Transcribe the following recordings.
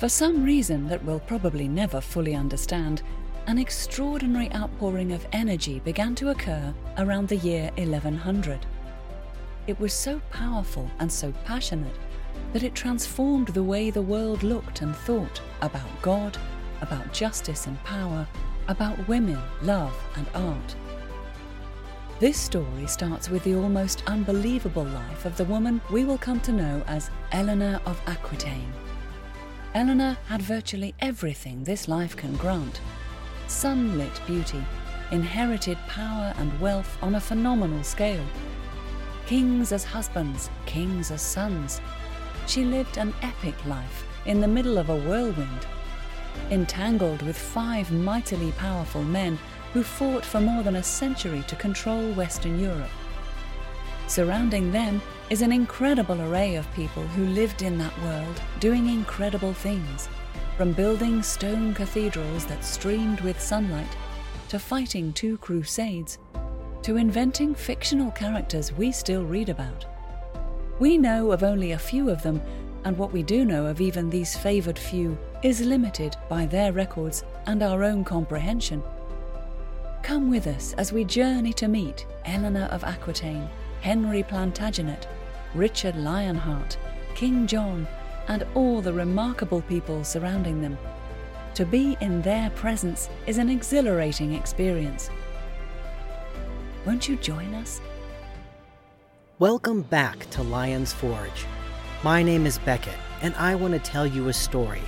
For some reason that we'll probably never fully understand, an extraordinary outpouring of energy began to occur around the year 1100. It was so powerful and so passionate that it transformed the way the world looked and thought about God, about justice and power, about women, love, and art. This story starts with the almost unbelievable life of the woman we will come to know as Eleanor of Aquitaine. Eleanor had virtually everything this life can grant sunlit beauty, inherited power and wealth on a phenomenal scale. Kings as husbands, kings as sons. She lived an epic life in the middle of a whirlwind, entangled with five mightily powerful men who fought for more than a century to control Western Europe. Surrounding them is an incredible array of people who lived in that world doing incredible things, from building stone cathedrals that streamed with sunlight, to fighting two crusades, to inventing fictional characters we still read about. We know of only a few of them, and what we do know of even these favoured few is limited by their records and our own comprehension. Come with us as we journey to meet Eleanor of Aquitaine, Henry Plantagenet, Richard Lionheart, King John, and all the remarkable people surrounding them. To be in their presence is an exhilarating experience. Won't you join us? Welcome back to Lion's Forge. My name is Beckett, and I want to tell you a story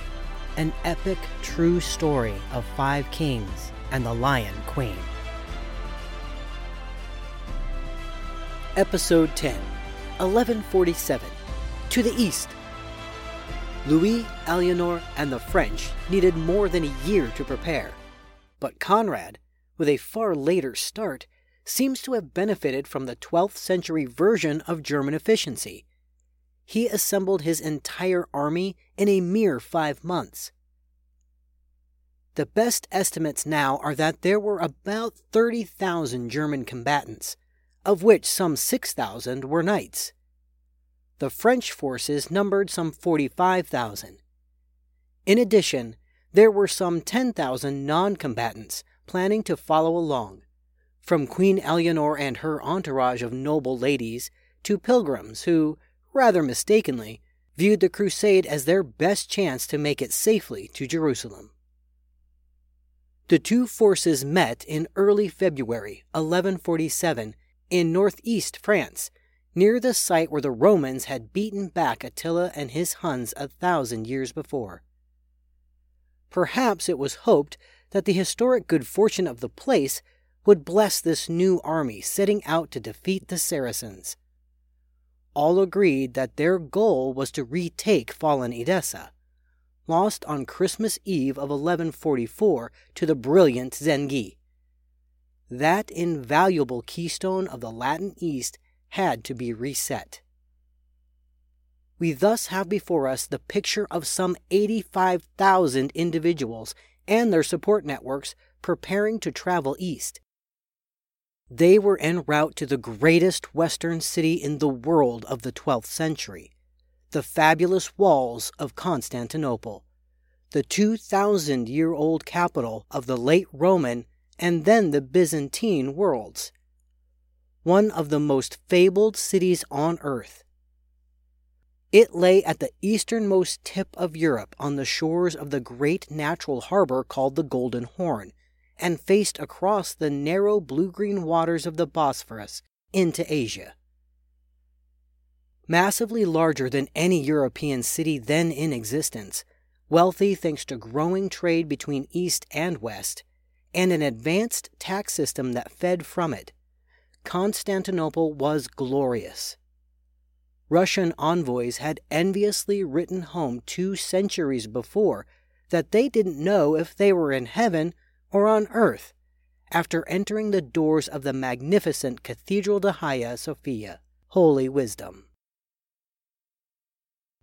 an epic, true story of five kings and the Lion Queen. Episode 10 1147 To the East. Louis, Eleanor, and the French needed more than a year to prepare, but Conrad, with a far later start, seems to have benefited from the 12th century version of German efficiency. He assembled his entire army in a mere five months. The best estimates now are that there were about 30,000 German combatants, of which some 6,000 were knights. The French forces numbered some 45,000. In addition, there were some 10,000 non combatants planning to follow along, from Queen Eleanor and her entourage of noble ladies to pilgrims who, rather mistakenly, viewed the crusade as their best chance to make it safely to Jerusalem. The two forces met in early February 1147 in northeast France, near the site where the Romans had beaten back Attila and his Huns a thousand years before. Perhaps it was hoped that the historic good fortune of the place would bless this new army setting out to defeat the Saracens. All agreed that their goal was to retake fallen Edessa, lost on Christmas Eve of 1144 to the brilliant Zengi that invaluable keystone of the Latin East had to be reset. We thus have before us the picture of some 85,000 individuals and their support networks preparing to travel east. They were en route to the greatest western city in the world of the 12th century, the fabulous walls of Constantinople, the 2,000 year old capital of the late Roman and then the Byzantine worlds, one of the most fabled cities on earth. It lay at the easternmost tip of Europe on the shores of the great natural harbor called the Golden Horn, and faced across the narrow blue green waters of the Bosphorus into Asia. Massively larger than any European city then in existence, wealthy thanks to growing trade between East and West, and an advanced tax system that fed from it, Constantinople was glorious. Russian envoys had enviously written home two centuries before that they didn't know if they were in heaven or on earth after entering the doors of the magnificent Cathedral de Hagia Sophia, Holy Wisdom.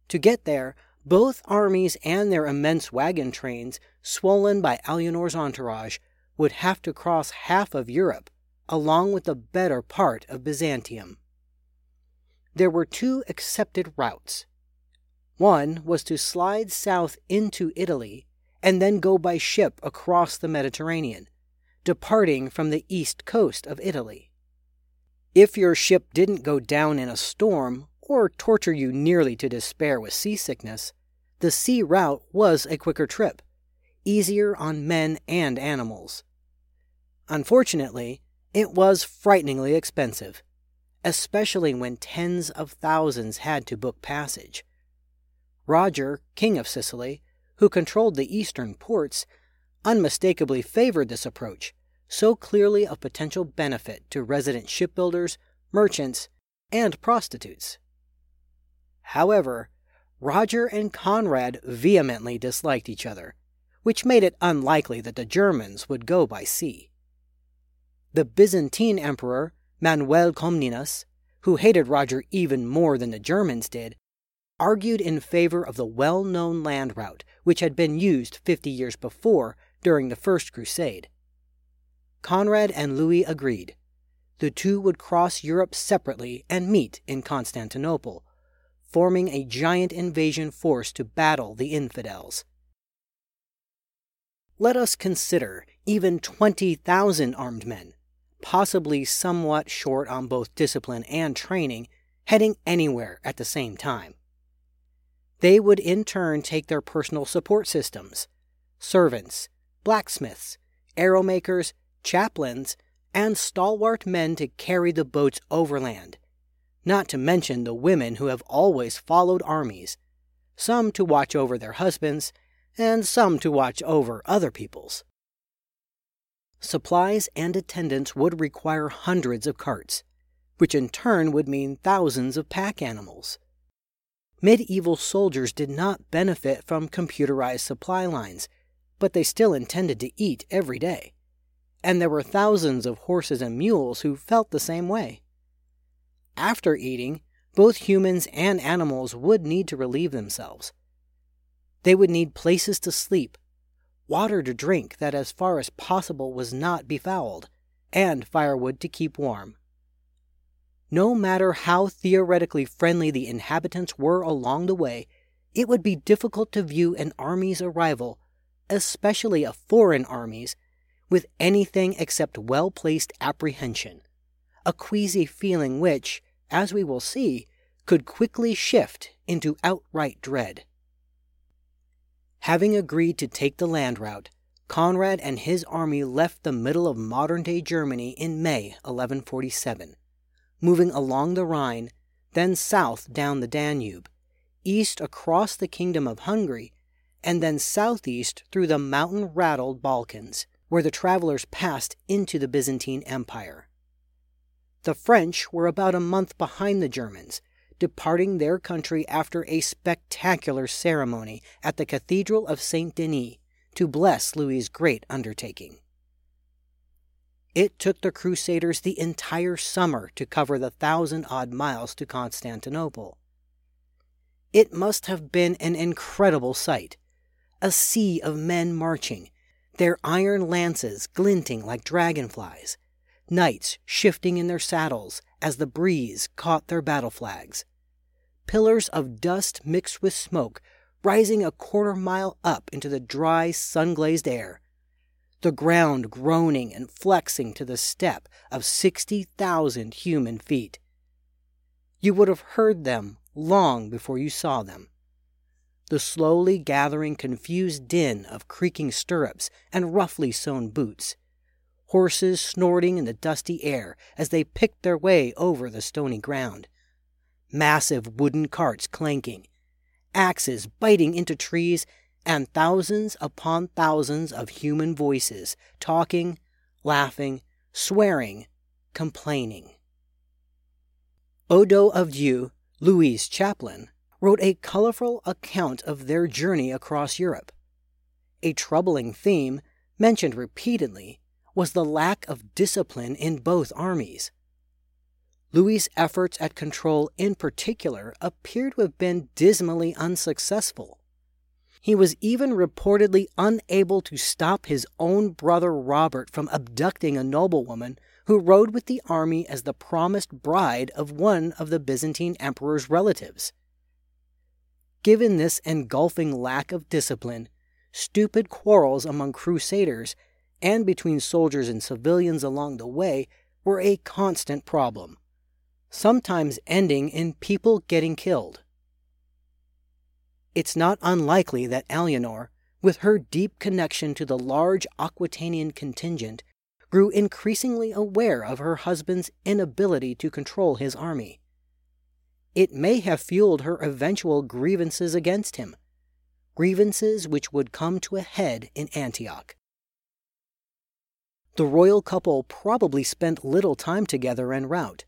To get there, both armies and their immense wagon trains, swollen by Eleanor's entourage, would have to cross half of Europe, along with the better part of Byzantium. There were two accepted routes. One was to slide south into Italy and then go by ship across the Mediterranean, departing from the east coast of Italy. If your ship didn't go down in a storm or torture you nearly to despair with seasickness, the sea route was a quicker trip, easier on men and animals. Unfortunately, it was frighteningly expensive, especially when tens of thousands had to book passage. Roger, king of Sicily, who controlled the eastern ports, unmistakably favored this approach, so clearly of potential benefit to resident shipbuilders, merchants, and prostitutes. However, Roger and Conrad vehemently disliked each other, which made it unlikely that the Germans would go by sea. The Byzantine emperor, Manuel Comnenus, who hated Roger even more than the Germans did, argued in favor of the well known land route which had been used 50 years before during the First Crusade. Conrad and Louis agreed. The two would cross Europe separately and meet in Constantinople, forming a giant invasion force to battle the infidels. Let us consider even 20,000 armed men, possibly somewhat short on both discipline and training, heading anywhere at the same time. They would in turn take their personal support systems servants, blacksmiths, arrow makers, chaplains, and stalwart men to carry the boats overland, not to mention the women who have always followed armies, some to watch over their husbands, and some to watch over other people's. Supplies and attendants would require hundreds of carts, which in turn would mean thousands of pack animals medieval soldiers did not benefit from computerized supply lines, but they still intended to eat every day. And there were thousands of horses and mules who felt the same way. After eating, both humans and animals would need to relieve themselves. They would need places to sleep, water to drink that, as far as possible, was not befouled, and firewood to keep warm. No matter how theoretically friendly the inhabitants were along the way, it would be difficult to view an army's arrival, especially a foreign army's, with anything except well placed apprehension, a queasy feeling which, as we will see, could quickly shift into outright dread. Having agreed to take the land route, Conrad and his army left the middle of modern day Germany in May 1147 moving along the Rhine, then south down the Danube, east across the Kingdom of Hungary, and then southeast through the mountain rattled Balkans, where the travelers passed into the Byzantine Empire. The French were about a month behind the Germans, departing their country after a spectacular ceremony at the Cathedral of Saint Denis to bless Louis's great undertaking. It took the Crusaders the entire summer to cover the thousand odd miles to Constantinople. It must have been an incredible sight a sea of men marching, their iron lances glinting like dragonflies, knights shifting in their saddles as the breeze caught their battle flags, pillars of dust mixed with smoke rising a quarter mile up into the dry, sun glazed air the ground groaning and flexing to the step of 60,000 human feet. You would have heard them long before you saw them. The slowly gathering confused din of creaking stirrups and roughly sewn boots, horses snorting in the dusty air as they picked their way over the stony ground, massive wooden carts clanking, axes biting into trees and thousands upon thousands of human voices talking, laughing, swearing, complaining. Odo of Deuil, Louis' Chaplin, wrote a colorful account of their journey across Europe. A troubling theme, mentioned repeatedly, was the lack of discipline in both armies. Louis' efforts at control, in particular, appear to have been dismally unsuccessful. He was even reportedly unable to stop his own brother Robert from abducting a noblewoman who rode with the army as the promised bride of one of the Byzantine emperor's relatives. Given this engulfing lack of discipline, stupid quarrels among crusaders and between soldiers and civilians along the way were a constant problem, sometimes ending in people getting killed. It's not unlikely that Alienor, with her deep connection to the large Aquitanian contingent, grew increasingly aware of her husband's inability to control his army. It may have fueled her eventual grievances against him, grievances which would come to a head in Antioch. The royal couple probably spent little time together en route.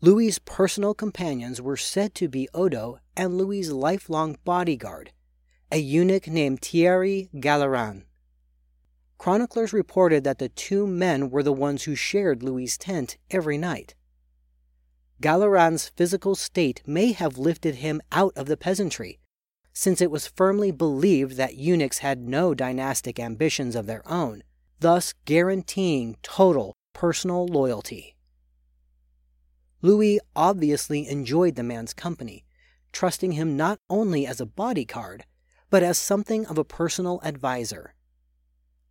Louis's personal companions were said to be Odo and Louis's lifelong bodyguard, a eunuch named Thierry Galleran. Chroniclers reported that the two men were the ones who shared Louis's tent every night. Galleran's physical state may have lifted him out of the peasantry, since it was firmly believed that eunuchs had no dynastic ambitions of their own, thus guaranteeing total personal loyalty. Louis obviously enjoyed the man's company, trusting him not only as a bodyguard, but as something of a personal adviser.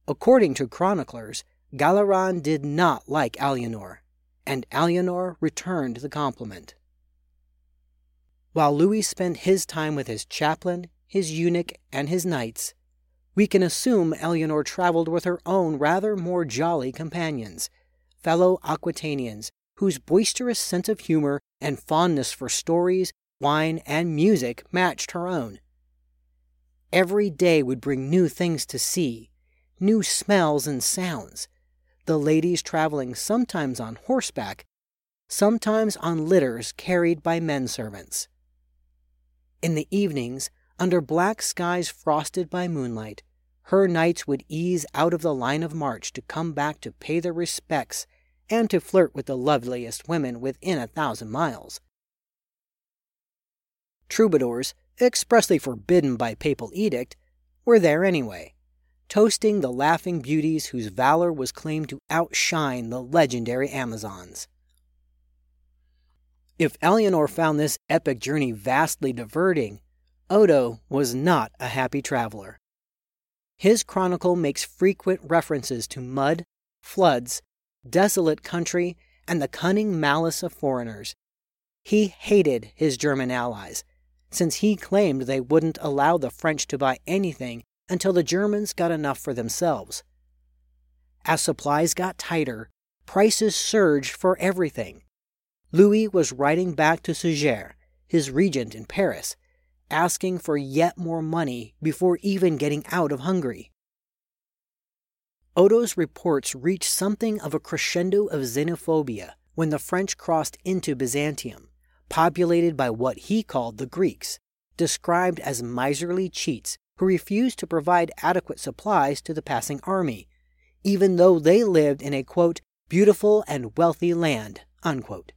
According to chroniclers, Galleran did not like Alienor, and Alienor returned the compliment. While Louis spent his time with his chaplain, his eunuch, and his knights, we can assume Eleanor traveled with her own rather more jolly companions, fellow Aquitanians, whose boisterous sense of humor and fondness for stories, wine, and music matched her own. Every day would bring new things to see, new smells and sounds, the ladies traveling sometimes on horseback, sometimes on litters carried by men servants. In the evenings, under black skies frosted by moonlight, her knights would ease out of the line of march to come back to pay their respects and to flirt with the loveliest women within a thousand miles. Troubadours, expressly forbidden by papal edict, were there anyway toasting the laughing beauties whose valor was claimed to outshine the legendary Amazons. If Eleanor found this epic journey vastly diverting, Odo was not a happy traveler. His chronicle makes frequent references to mud, floods, desolate country, and the cunning malice of foreigners. He hated his German allies, since he claimed they wouldn't allow the French to buy anything until the Germans got enough for themselves. As supplies got tighter, prices surged for everything. Louis was writing back to Suger, his regent in Paris, asking for yet more money before even getting out of Hungary. Odo's reports reached something of a crescendo of xenophobia when the French crossed into Byzantium, populated by what he called the Greeks, described as miserly cheats who refused to provide adequate supplies to the passing army, even though they lived in a quote, beautiful and wealthy land. Unquote.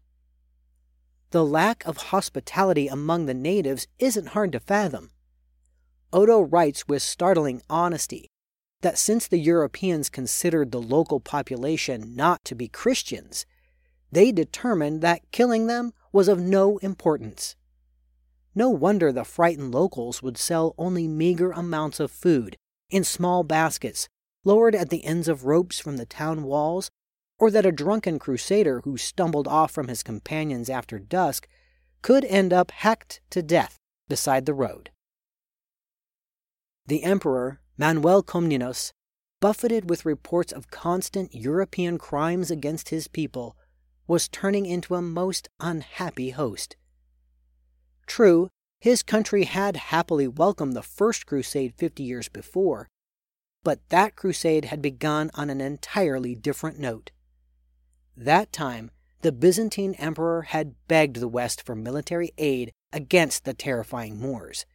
The lack of hospitality among the natives isn't hard to fathom. Odo writes with startling honesty that since the Europeans considered the local population not to be Christians, they determined that killing them was of no importance. No wonder the frightened locals would sell only meager amounts of food in small baskets lowered at the ends of ropes from the town walls, or that a drunken crusader who stumbled off from his companions after dusk could end up hacked to death beside the road. The emperor, Manuel Comnenus, buffeted with reports of constant European crimes against his people, was turning into a most unhappy host. True, his country had happily welcomed the First Crusade 50 years before, but that crusade had begun on an entirely different note. That time, the Byzantine emperor had begged the West for military aid against the terrifying Moors.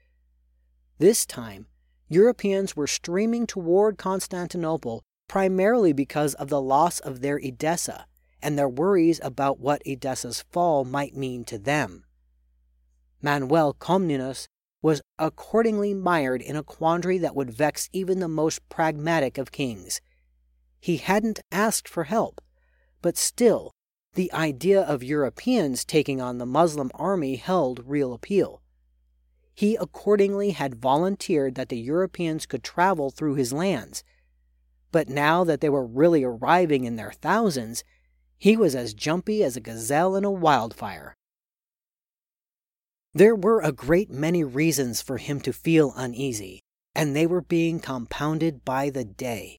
This time, Europeans were streaming toward Constantinople primarily because of the loss of their Edessa and their worries about what Edessa's fall might mean to them. Manuel Comnenus was accordingly mired in a quandary that would vex even the most pragmatic of kings. He hadn't asked for help, but still, the idea of Europeans taking on the Muslim army held real appeal. He accordingly had volunteered that the Europeans could travel through his lands. But now that they were really arriving in their thousands, he was as jumpy as a gazelle in a wildfire. There were a great many reasons for him to feel uneasy, and they were being compounded by the day.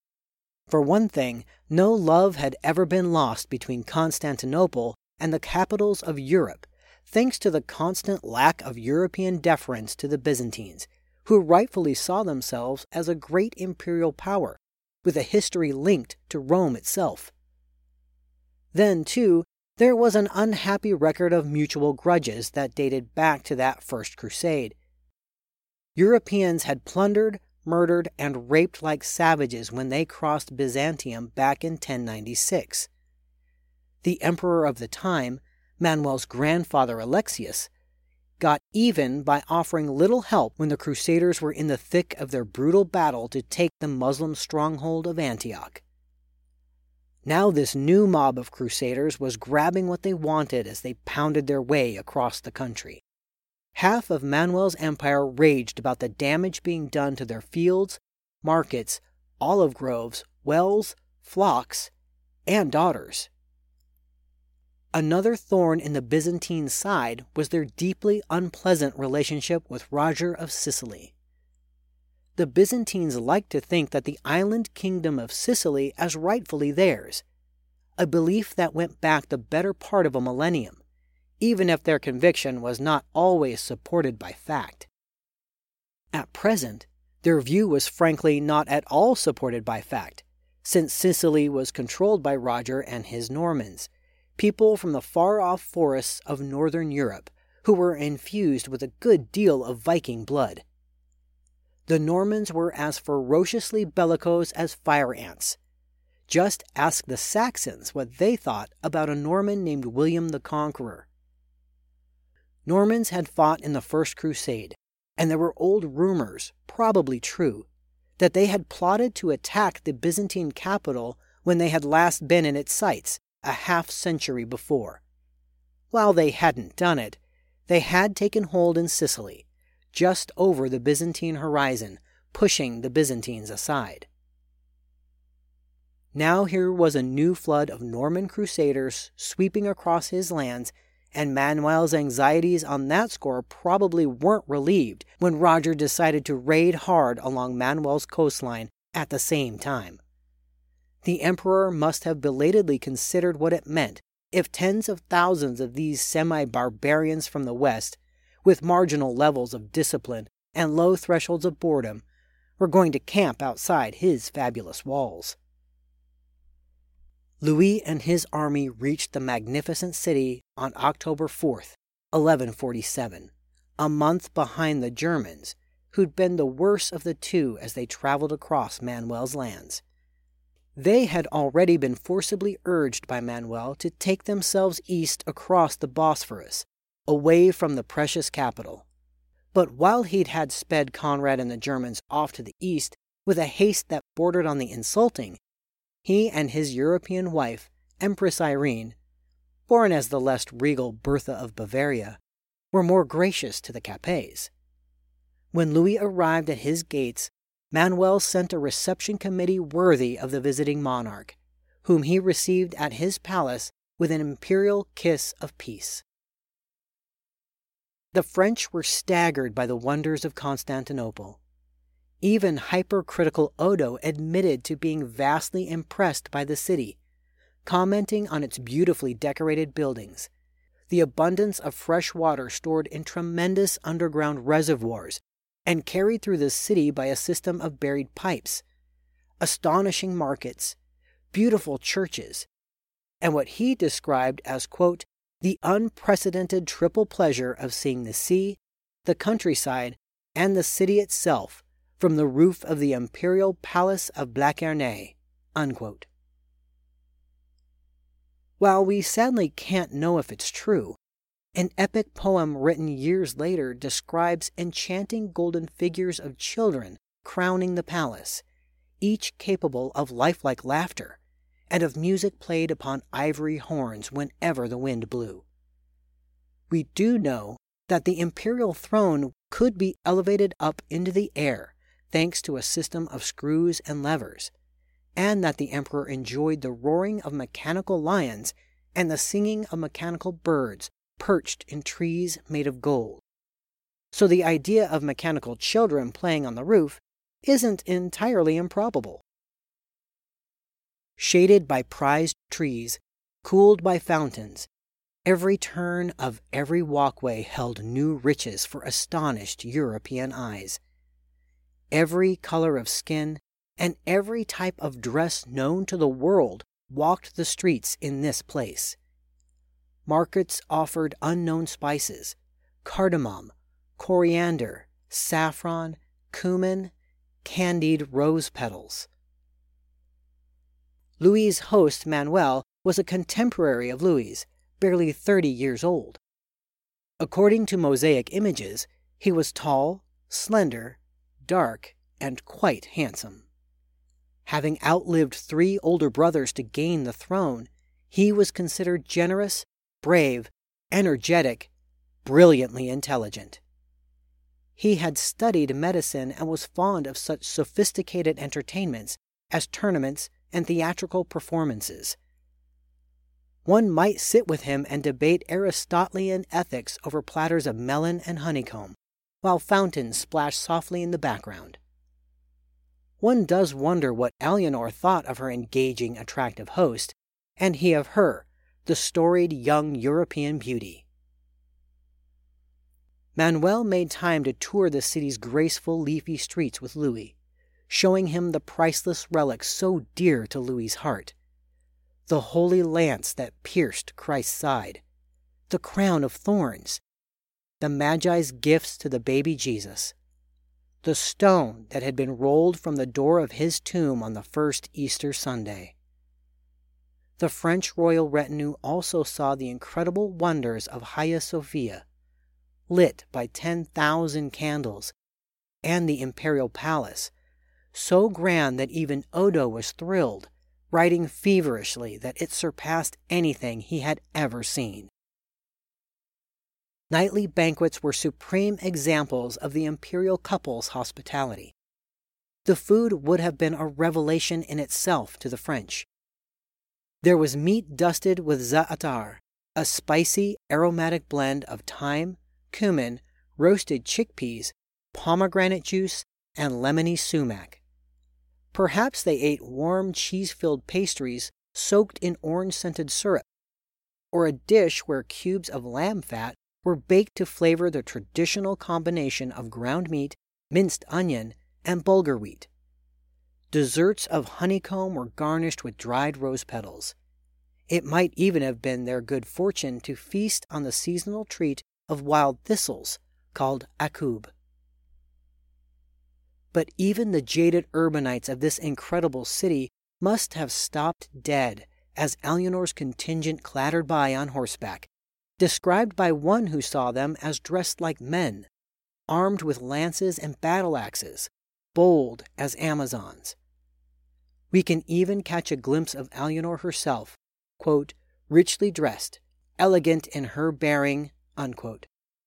For one thing, no love had ever been lost between Constantinople and the capitals of Europe, thanks to the constant lack of European deference to the Byzantines, who rightfully saw themselves as a great imperial power, with a history linked to Rome itself. Then, too, there was an unhappy record of mutual grudges that dated back to that First Crusade. Europeans had plundered, murdered, and raped like savages when they crossed Byzantium back in 1096. The emperor of the time, Manuel's grandfather Alexius, got even by offering little help when the Crusaders were in the thick of their brutal battle to take the Muslim stronghold of Antioch. Now, this new mob of Crusaders was grabbing what they wanted as they pounded their way across the country. Half of Manuel's empire raged about the damage being done to their fields, markets, olive groves, wells, flocks, and daughters. Another thorn in the Byzantine side was their deeply unpleasant relationship with Roger of Sicily. The Byzantines liked to think that the island kingdom of Sicily as rightfully theirs, a belief that went back the better part of a millennium, even if their conviction was not always supported by fact. At present, their view was frankly not at all supported by fact, since Sicily was controlled by Roger and his Normans people from the far off forests of northern Europe who were infused with a good deal of Viking blood. The Normans were as ferociously bellicose as fire ants. Just ask the Saxons what they thought about a Norman named William the Conqueror. Normans had fought in the First Crusade, and there were old rumors, probably true, that they had plotted to attack the Byzantine capital when they had last been in its sights a half century before. While they hadn't done it, they had taken hold in Sicily, just over the Byzantine horizon, pushing the Byzantines aside. Now here was a new flood of Norman crusaders sweeping across his lands, and Manuel's anxieties on that score probably weren't relieved when Roger decided to raid hard along Manuel's coastline at the same time the emperor must have belatedly considered what it meant if tens of thousands of these semi barbarians from the West, with marginal levels of discipline and low thresholds of boredom, were going to camp outside his fabulous walls. Louis and his army reached the magnificent city on October 4th, 1147, a month behind the Germans, who'd been the worse of the two as they traveled across Manuel's lands. They had already been forcibly urged by Manuel to take themselves east across the Bosphorus, away from the precious capital. But while he'd had sped Conrad and the Germans off to the east with a haste that bordered on the insulting, he and his European wife, Empress Irene, born as the less regal Bertha of Bavaria, were more gracious to the Capets. When Louis arrived at his gates, Manuel sent a reception committee worthy of the visiting monarch, whom he received at his palace with an imperial kiss of peace. The French were staggered by the wonders of Constantinople. Even hypercritical Odo admitted to being vastly impressed by the city, commenting on its beautifully decorated buildings, the abundance of fresh water stored in tremendous underground reservoirs and carried through the city by a system of buried pipes, astonishing markets, beautiful churches, and what he described as, quote, the unprecedented triple pleasure of seeing the sea, the countryside, and the city itself from the roof of the imperial palace of Blachernae, unquote. While we sadly can't know if it's true, an epic poem written years later describes enchanting golden figures of children crowning the palace, each capable of lifelike laughter and of music played upon ivory horns whenever the wind blew. We do know that the imperial throne could be elevated up into the air thanks to a system of screws and levers, and that the emperor enjoyed the roaring of mechanical lions and the singing of mechanical birds perched in trees made of gold. So the idea of mechanical children playing on the roof isn't entirely improbable. Shaded by prized trees, cooled by fountains, every turn of every walkway held new riches for astonished European eyes. Every color of skin and every type of dress known to the world walked the streets in this place. Markets offered unknown spices, cardamom, coriander, saffron, cumin, candied rose petals. Louis's host, Manuel, was a contemporary of Louis, barely 30 years old. According to mosaic images, he was tall, slender, dark, and quite handsome. Having outlived three older brothers to gain the throne, he was considered generous, brave, energetic, brilliantly intelligent. He had studied medicine and was fond of such sophisticated entertainments as tournaments and theatrical performances. One might sit with him and debate Aristotelian ethics over platters of melon and honeycomb, while fountains splashed softly in the background. One does wonder what Eleanor thought of her engaging, attractive host, and he of her, the storied young European beauty. Manuel made time to tour the city's graceful, leafy streets with Louis, showing him the priceless relics so dear to Louis's heart the holy lance that pierced Christ's side, the crown of thorns, the Magi's gifts to the baby Jesus, the stone that had been rolled from the door of his tomb on the first Easter Sunday. The French royal retinue also saw the incredible wonders of Hagia Sophia lit by 10,000 candles, and the imperial palace, so grand that even Odo was thrilled, writing feverishly that it surpassed anything he had ever seen. Nightly banquets were supreme examples of the imperial couple's hospitality. The food would have been a revelation in itself to the French. There was meat dusted with za'atar, a spicy, aromatic blend of thyme, cumin, roasted chickpeas, pomegranate juice, and lemony sumac. Perhaps they ate warm cheese filled pastries soaked in orange scented syrup, or a dish where cubes of lamb fat were baked to flavor the traditional combination of ground meat, minced onion, and bulgur wheat. Desserts of honeycomb were garnished with dried rose petals. It might even have been their good fortune to feast on the seasonal treat of wild thistles called akub. But even the jaded urbanites of this incredible city must have stopped dead as Alienor's contingent clattered by on horseback, described by one who saw them as dressed like men, armed with lances and battle axes, bold as Amazons. We can even catch a glimpse of Alienor herself, quote, richly dressed, elegant in her bearing, unquote,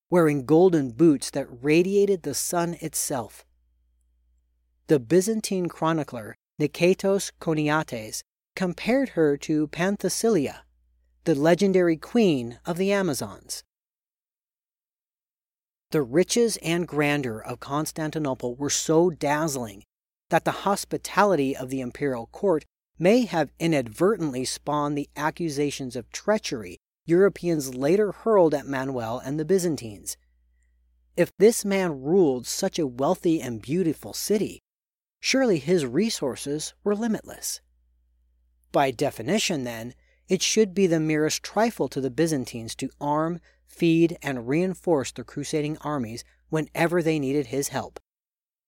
wearing golden boots that radiated the sun itself. The Byzantine chronicler Niketas Choniates compared her to Penthesilea, the legendary queen of the Amazons. The riches and grandeur of Constantinople were so dazzling that the hospitality of the imperial court may have inadvertently spawned the accusations of treachery Europeans later hurled at Manuel and the Byzantines. If this man ruled such a wealthy and beautiful city, surely his resources were limitless. By definition, then, it should be the merest trifle to the Byzantines to arm, feed, and reinforce the crusading armies whenever they needed his help.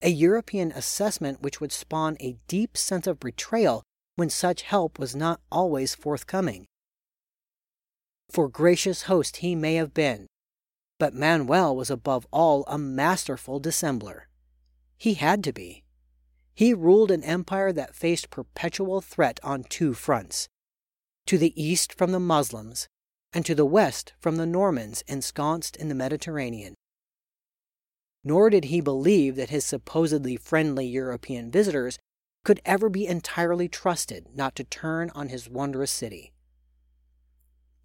A European assessment which would spawn a deep sense of betrayal when such help was not always forthcoming for gracious host he may have been, but Manuel was above all a masterful dissembler. He had to be. He ruled an empire that faced perpetual threat on two fronts. To the east from the Muslims, and to the west from the Normans ensconced in the Mediterranean. Nor did he believe that his supposedly friendly European visitors could ever be entirely trusted not to turn on his wondrous city.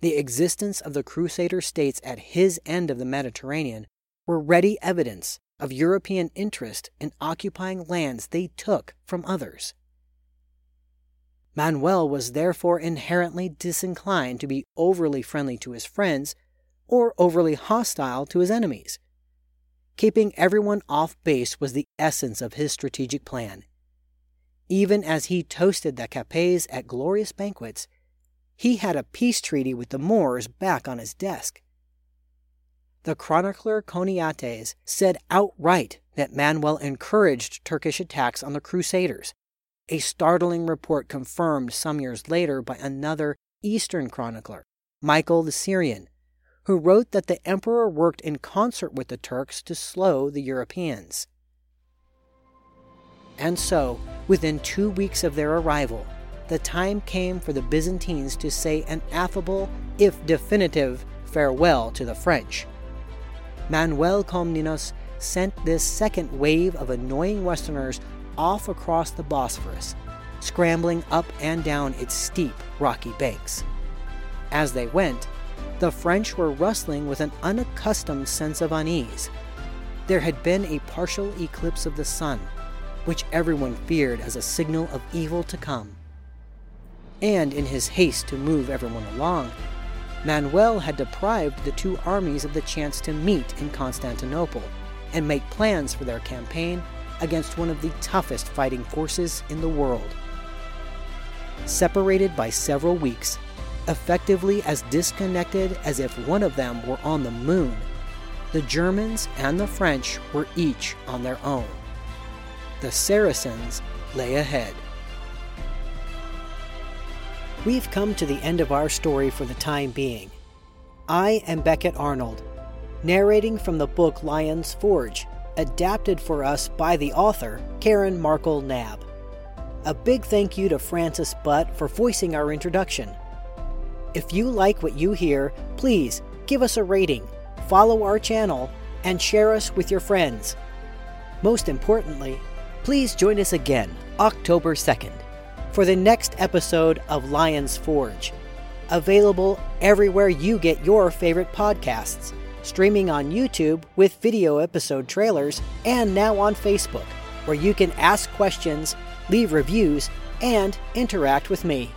The existence of the Crusader states at his end of the Mediterranean were ready evidence of European interest in occupying lands they took from others. Manuel was therefore inherently disinclined to be overly friendly to his friends or overly hostile to his enemies. Keeping everyone off base was the essence of his strategic plan. Even as he toasted the Capets at glorious banquets, he had a peace treaty with the Moors back on his desk. The chronicler Choniates said outright that Manuel encouraged Turkish attacks on the Crusaders, a startling report confirmed some years later by another Eastern chronicler, Michael the Syrian, who wrote that the emperor worked in concert with the Turks to slow the Europeans. And so, within two weeks of their arrival, the time came for the Byzantines to say an affable, if definitive, farewell to the French. Manuel Komnenos sent this second wave of annoying Westerners off across the Bosphorus, scrambling up and down its steep, rocky banks. As they went, the French were rustling with an unaccustomed sense of unease. There had been a partial eclipse of the sun, which everyone feared as a signal of evil to come. And in his haste to move everyone along, Manuel had deprived the two armies of the chance to meet in Constantinople and make plans for their campaign against one of the toughest fighting forces in the world. Separated by several weeks, effectively as disconnected as if one of them were on the moon, the Germans and the French were each on their own. The Saracens lay ahead. We've come to the end of our story for the time being. I am Beckett Arnold, narrating from the book Lion's Forge adapted for us by the author, Karen Markle Knabb. A big thank you to Francis Butt for voicing our introduction. If you like what you hear, please give us a rating, follow our channel, and share us with your friends. Most importantly, please join us again October 2nd for the next episode of Lion's Forge, available everywhere you get your favorite podcasts streaming on YouTube with video episode trailers, and now on Facebook, where you can ask questions, leave reviews, and interact with me.